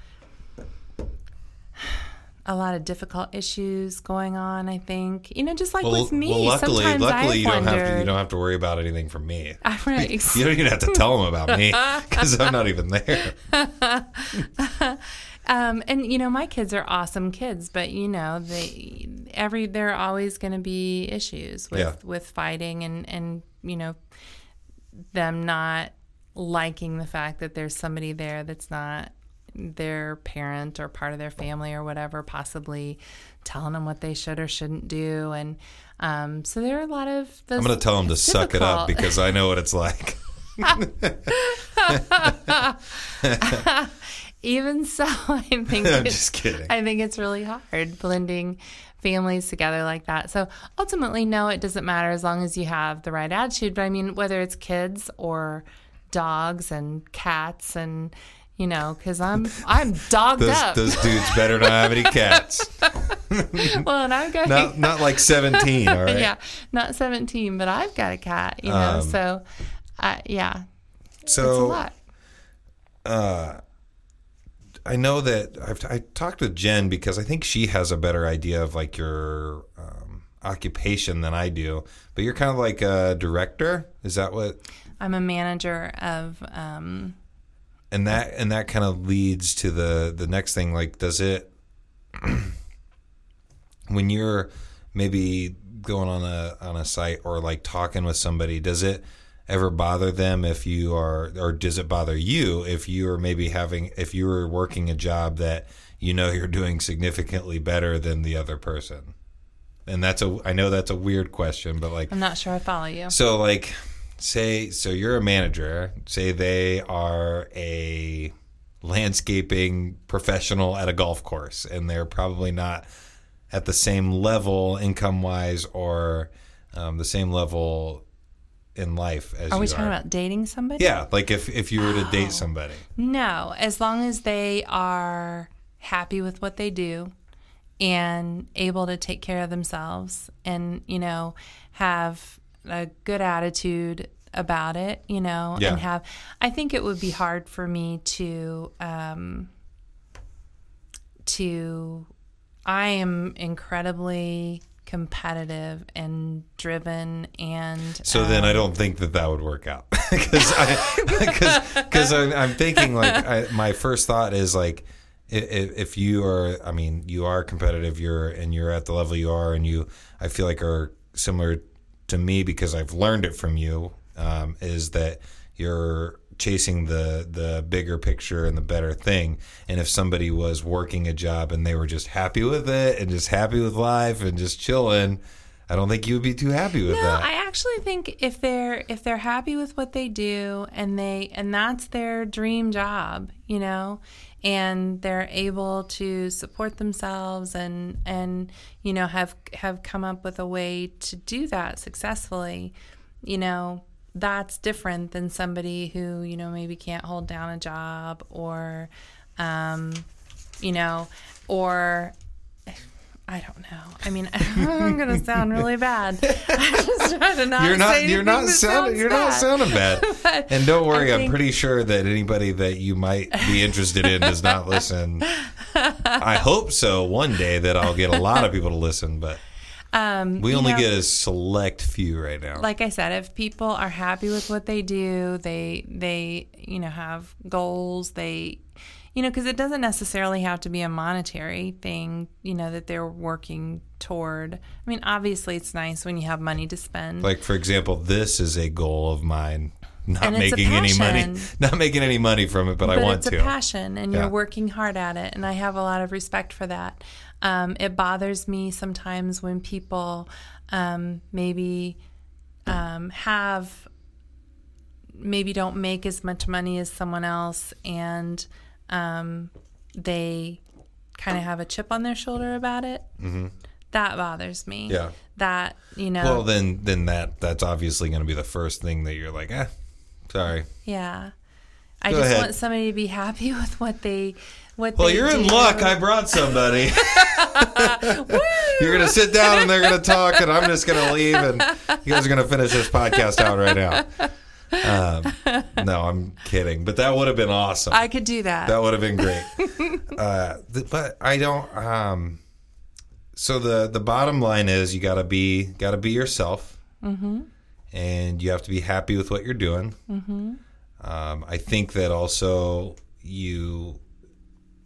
a lot of difficult issues going on. I think you know, just like well, with me. Well, luckily, sometimes luckily you don't have to. You don't have to worry about anything from me. I, Right. You don't even have to tell them about me because I'm not even there. Um, and you know, my kids are awesome kids, but you know, they every there are always going to be issues with yeah. with fighting and and you know them not liking the fact that there's somebody there that's not their parent or part of their family or whatever, possibly telling them what they should or shouldn't do. And um, so there are a lot of. I'm going to tell them to difficult. suck it up because I know what it's like. even so, I think I'm it's, just kidding. I think it's really hard blending families together like that. So ultimately, no, it doesn't matter as long as you have the right attitude. But I mean, whether it's kids or dogs and cats and you know, because I'm I'm dogged Those, up. those dudes better not have any cats. well, and I'm going. Not not like 17, all right? Yeah, not 17, but I've got a cat. You know, Um, so uh, yeah, it's a So lot. I know that I've I talked with Jen because I think she has a better idea of like your um, occupation than I do. But you're kind of like a director. Is that what? I'm a manager of. Um, And that and that kind of leads to the the next thing. Like, does it when you're maybe going on a on a site or like talking with somebody? Does it ever bother them if you are, or does it bother you if you are maybe having if you were working a job that you know you're doing significantly better than the other person? And that's a I know that's a weird question, but like I'm not sure I follow you. so like say so you're a manager, say they are a landscaping professional at a golf course and they're probably not at the same level income wise or um, the same level in life as Are we talking are. about dating somebody? yeah, like if if you were to Oh. date somebody. No, as long as they are happy with what they do and able to take care of themselves and, you know, have a good attitude about it, you know, Yeah. and have I think it would be hard for me to um to I am incredibly competitive and driven and So then I don't think that that would work out. Because because I'm, I'm thinking like I, my first thought is like if, if you are I mean you are competitive you're and you're at the level you are and you I feel like are similar to me because I've learned it from you um, is that you're chasing the the bigger picture and the better thing and if somebody was working a job and they were just happy with it and just happy with life and just chilling I don't think you would be too happy with No, that. I actually think if they're if they're happy with what they do and they and that's their dream job, you know, and they're able to support themselves and and you know have have come up with a way to do that successfully, you know, that's different than somebody who, you know, maybe can't hold down a job or um you know, or I don't know. I mean, I'm gonna sound really bad. I just to not. you're not you're not sounding you're not bad. sounding bad and don't worry I i'm pretty sure that anybody that you might be interested in does not listen i hope so one day that i'll get a lot of people to listen but Um, we only know, get a select few right now like I said, if people are happy with what they do, they they you know have goals. They you know because it doesn't necessarily have to be a monetary thing. You know that they're working toward. I mean, obviously, it's nice when you have money to spend. like for example this is a goal of mine not And it's a making any money not making any money from it but, i want it's to It's a passion and Yeah. you're working hard at it and i have a lot of respect for that um, it bothers me sometimes when people um, maybe um, have maybe don't make as much money as someone else and um, they kind of have a chip on their shoulder about it that bothers me Mm-hmm. Yeah. that you know well then then that that's obviously going to be the first thing that you're like eh sorry yeah i Go just ahead. want somebody to be happy with what they what Well, you're in luck. I brought somebody. you're going to sit down and they're going to talk, and I'm just going to leave, and you guys are going to finish this podcast out right now. Um, no, I'm kidding, but that would have been awesome. I could do that. that would have been great. uh, th- but I don't. Um, so the the bottom line is you got to be got to be yourself, and you have to be happy with what you're doing. Um, I think that also you,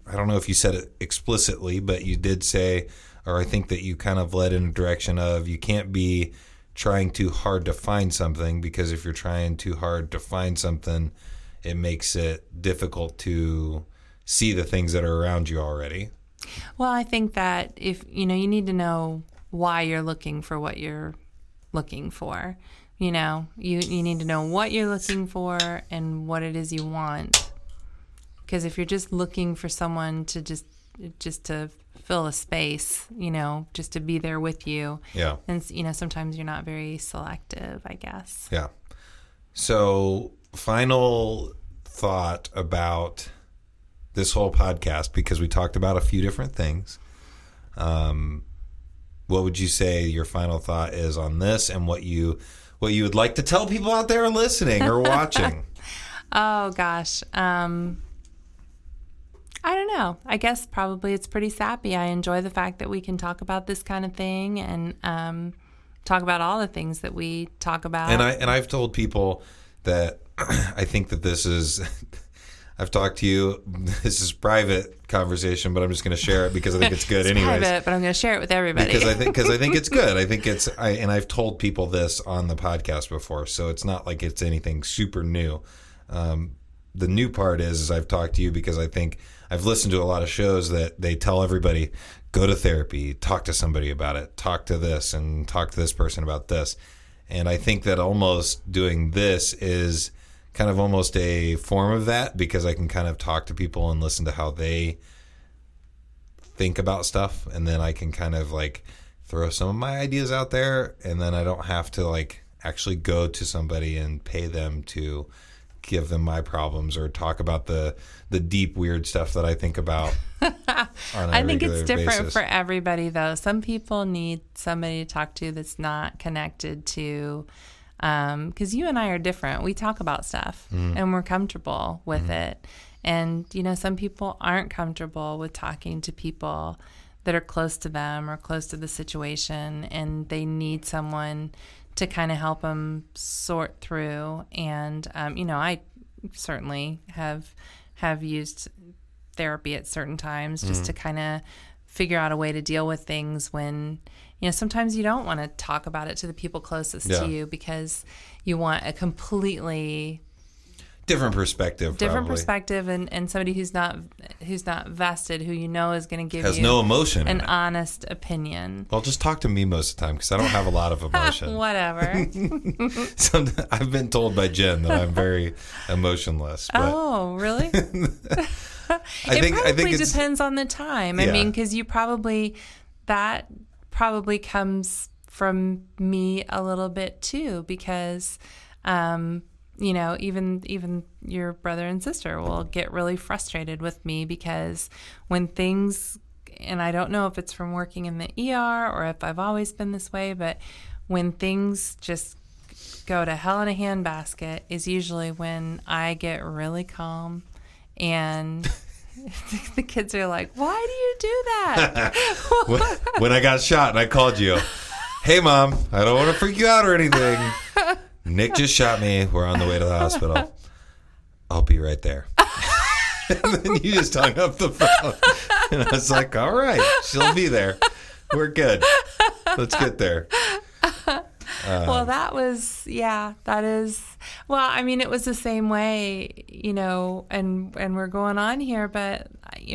I don't know if you said it explicitly, but you did say, or I think that you kind of led in a direction of you can't be trying too hard to find something because if you're trying too hard to find something, it makes it difficult to see the things that are around you already. well, I think that if you know, you need to know why you're looking for what you're looking for. You know, you you need to know what you're looking for and what it is you want. Because if you're just looking for someone to just just to fill a space, you know, just to be there with you, Yeah. and you know, sometimes you're not very selective, I guess. Yeah. So, final thought about this whole podcast because we talked about a few different things. Um, what would you say your final thought is on this, and what you what you would like to tell people out there listening or watching? Oh gosh. Um I don't know. I guess probably it's pretty sappy. I enjoy the fact that we can talk about this kind of thing and um talk about all the things that we talk about. and I and I've told people that I think that this is. I've talked to you. This is private conversation, but I'm just going to share it because I think it's good, it's anyways. private, but I'm going to share it with everybody. because I think because I think it's good. I think it's I and I've told people this on the podcast before, so it's not like it's anything super new. Um, the new part is, is I've talked to you because I think I've listened to a lot of shows that they tell everybody go to therapy, talk to somebody about it, talk to this, and talk to this person about this. And I think that almost doing this is kind of almost a form of that because I can kind of talk to people and listen to how they think about stuff and then I can kind of like throw some of my ideas out there and then I don't have to like actually go to somebody and pay them to give them my problems or talk about the the deep weird stuff that I think about I think it's different basis. for everybody, though. Some people need somebody to talk to that's not connected to, because you and I are different. We talk about stuff Mm-hmm. and we're comfortable with it. And, you know, some people aren't comfortable with talking to people that are close to them or close to the situation, and they need someone to kind of help them sort through. And, um, you know, I certainly have have used therapy at certain times just Mm. to kind of figure out a way to deal with things when you know sometimes you don't want to talk about it to the people closest Yeah. to you because you want a completely different perspective different probably. perspective and, and somebody who's not who's not vested who you know is going to give has you no emotion an honest opinion well just talk to me most of the time because I don't have a lot of emotion whatever Some, I've been told by Jen that I'm very emotionless oh really I it think probably I think depends on the time. I mean, because you probably that probably comes from me a little bit too, because um, you know, even even your brother and sister will get really frustrated with me because when things and I don't know if it's from working in the ER or if I've always been this way, but when things just go to hell in a handbasket is usually when I get really calm and the kids are like, "Why do you do that?" when, I got shot and I called you, hey mom, I don't want to freak you out or anything. Nick just shot me. We're on the way to the hospital. I'll be right there. and then you just hung up the phone. And I was like, all right, she'll be there. We're good. Let's get there. Well, that was yeah, that is well, I mean, it was the same way, you know, and and we're going on here, but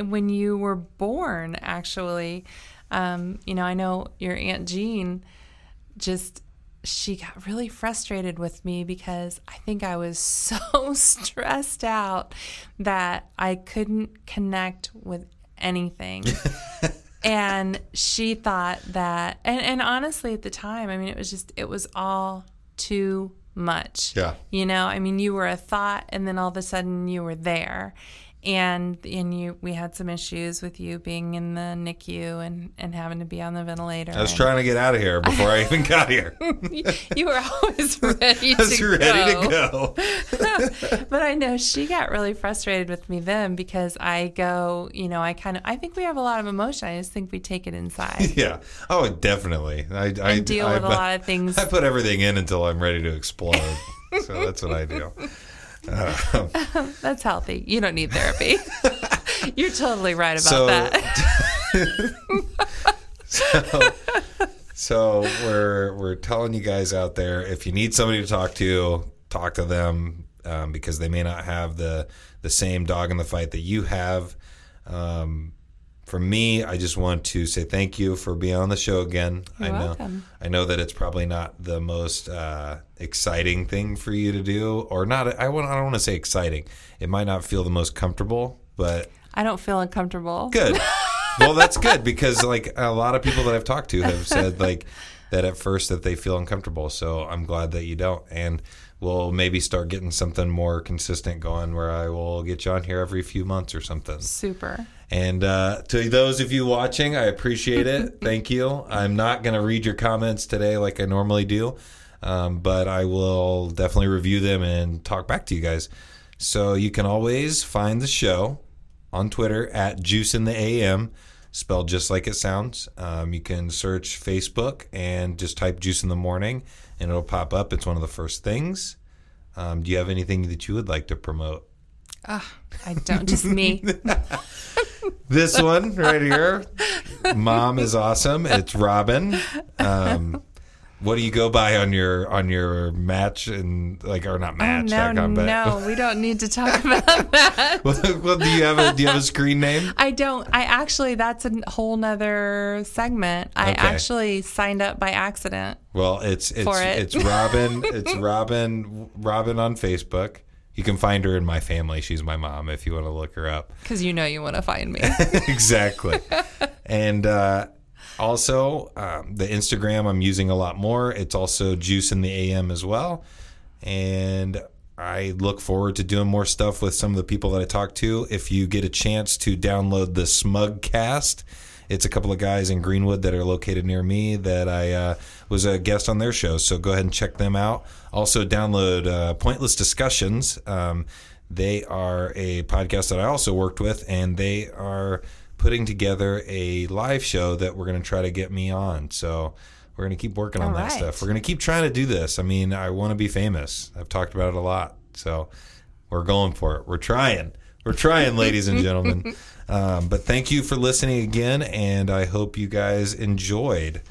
when you were born, actually, um, you know, I know your aunt Jean just she got really frustrated with me because I think I was so stressed out that I couldn't connect with anything. and she thought that and, and honestly at the time, I mean it was just it was all too much. Yeah. You know, I mean you were a thought and then all of a sudden you were there. And and you we had some issues with you being in the NICU and, and having to be on the ventilator. I was trying to get out of here before I even got here. you were always ready I was to ready go. to go. But I know she got really frustrated with me then because I go, you know, I kind of, I think we have a lot of emotion. I just think we take it inside Yeah. Oh, definitely. I, I deal I, with a lot of things. I put everything in until I'm ready to explode. so that's what I do. Uh, That's healthy. You don't need therapy. You're totally right about So- that. so, so we're we're telling you guys out there if you need somebody to talk to, talk to them um, because they may not have the the same dog in the fight that you have. Um, from me, I just want to say thank you for being on the show again. You're I know, welcome. I know that it's probably not the most uh, exciting thing for you to do, or not. I, want, I don't want to say exciting. It might not feel the most comfortable, but I don't feel uncomfortable. good. well, that's good because like a lot of people that I've talked to have said like that at first that they feel uncomfortable. So I'm glad that you don't, and we'll maybe start getting something more consistent going where I will get you on here every few months or something. Super. And uh, to those of you watching, I appreciate it. Thank you. I'm not going to read your comments today like I normally do, um, but I will definitely review them and talk back to you guys. So you can always find the show on Twitter at Juice in the AM, spelled just like it sounds. Um, you can search Facebook and just type Juice in the Morning, and it'll pop up. It's one of the first things. Um, do you have anything that you would like to promote? I don't, just me. This one right here, mom is awesome. It's Robin. Um, what do you go by on your on your match and like or not Oh, match? no, but no, we don't need to talk about that. well, do you have a do you have a screen name? I don't. I actually, that's a whole nother segment. I Okay. actually signed up by accident. Well, it's it's it. it's Robin. It's Robin. Robin on Facebook. You can find her in my family. She's my mom. If you want to look her up. Because you know you want to find me. exactly. and uh, also, um, the Instagram I'm using a lot more. It's also Juice in the AM as well. And I look forward to doing more stuff with some of the people that I talk to. If you get a chance to download the Smugcast, it's a couple of guys in Greenwood that are located near me that I uh, was a guest on their show. So go ahead and check them out. Also, download uh, Pointless Discussions. Um, they are a podcast that I also worked with, and they are putting together a live show that we're going to try to get me on. So we're going to keep working on All that right. stuff. We're going to keep trying to do this. I mean, I want to be famous. I've talked about it a lot. So we're going for it. We're trying. We're trying, ladies and gentlemen. Um, but thank you for listening again, and I hope you guys enjoyed.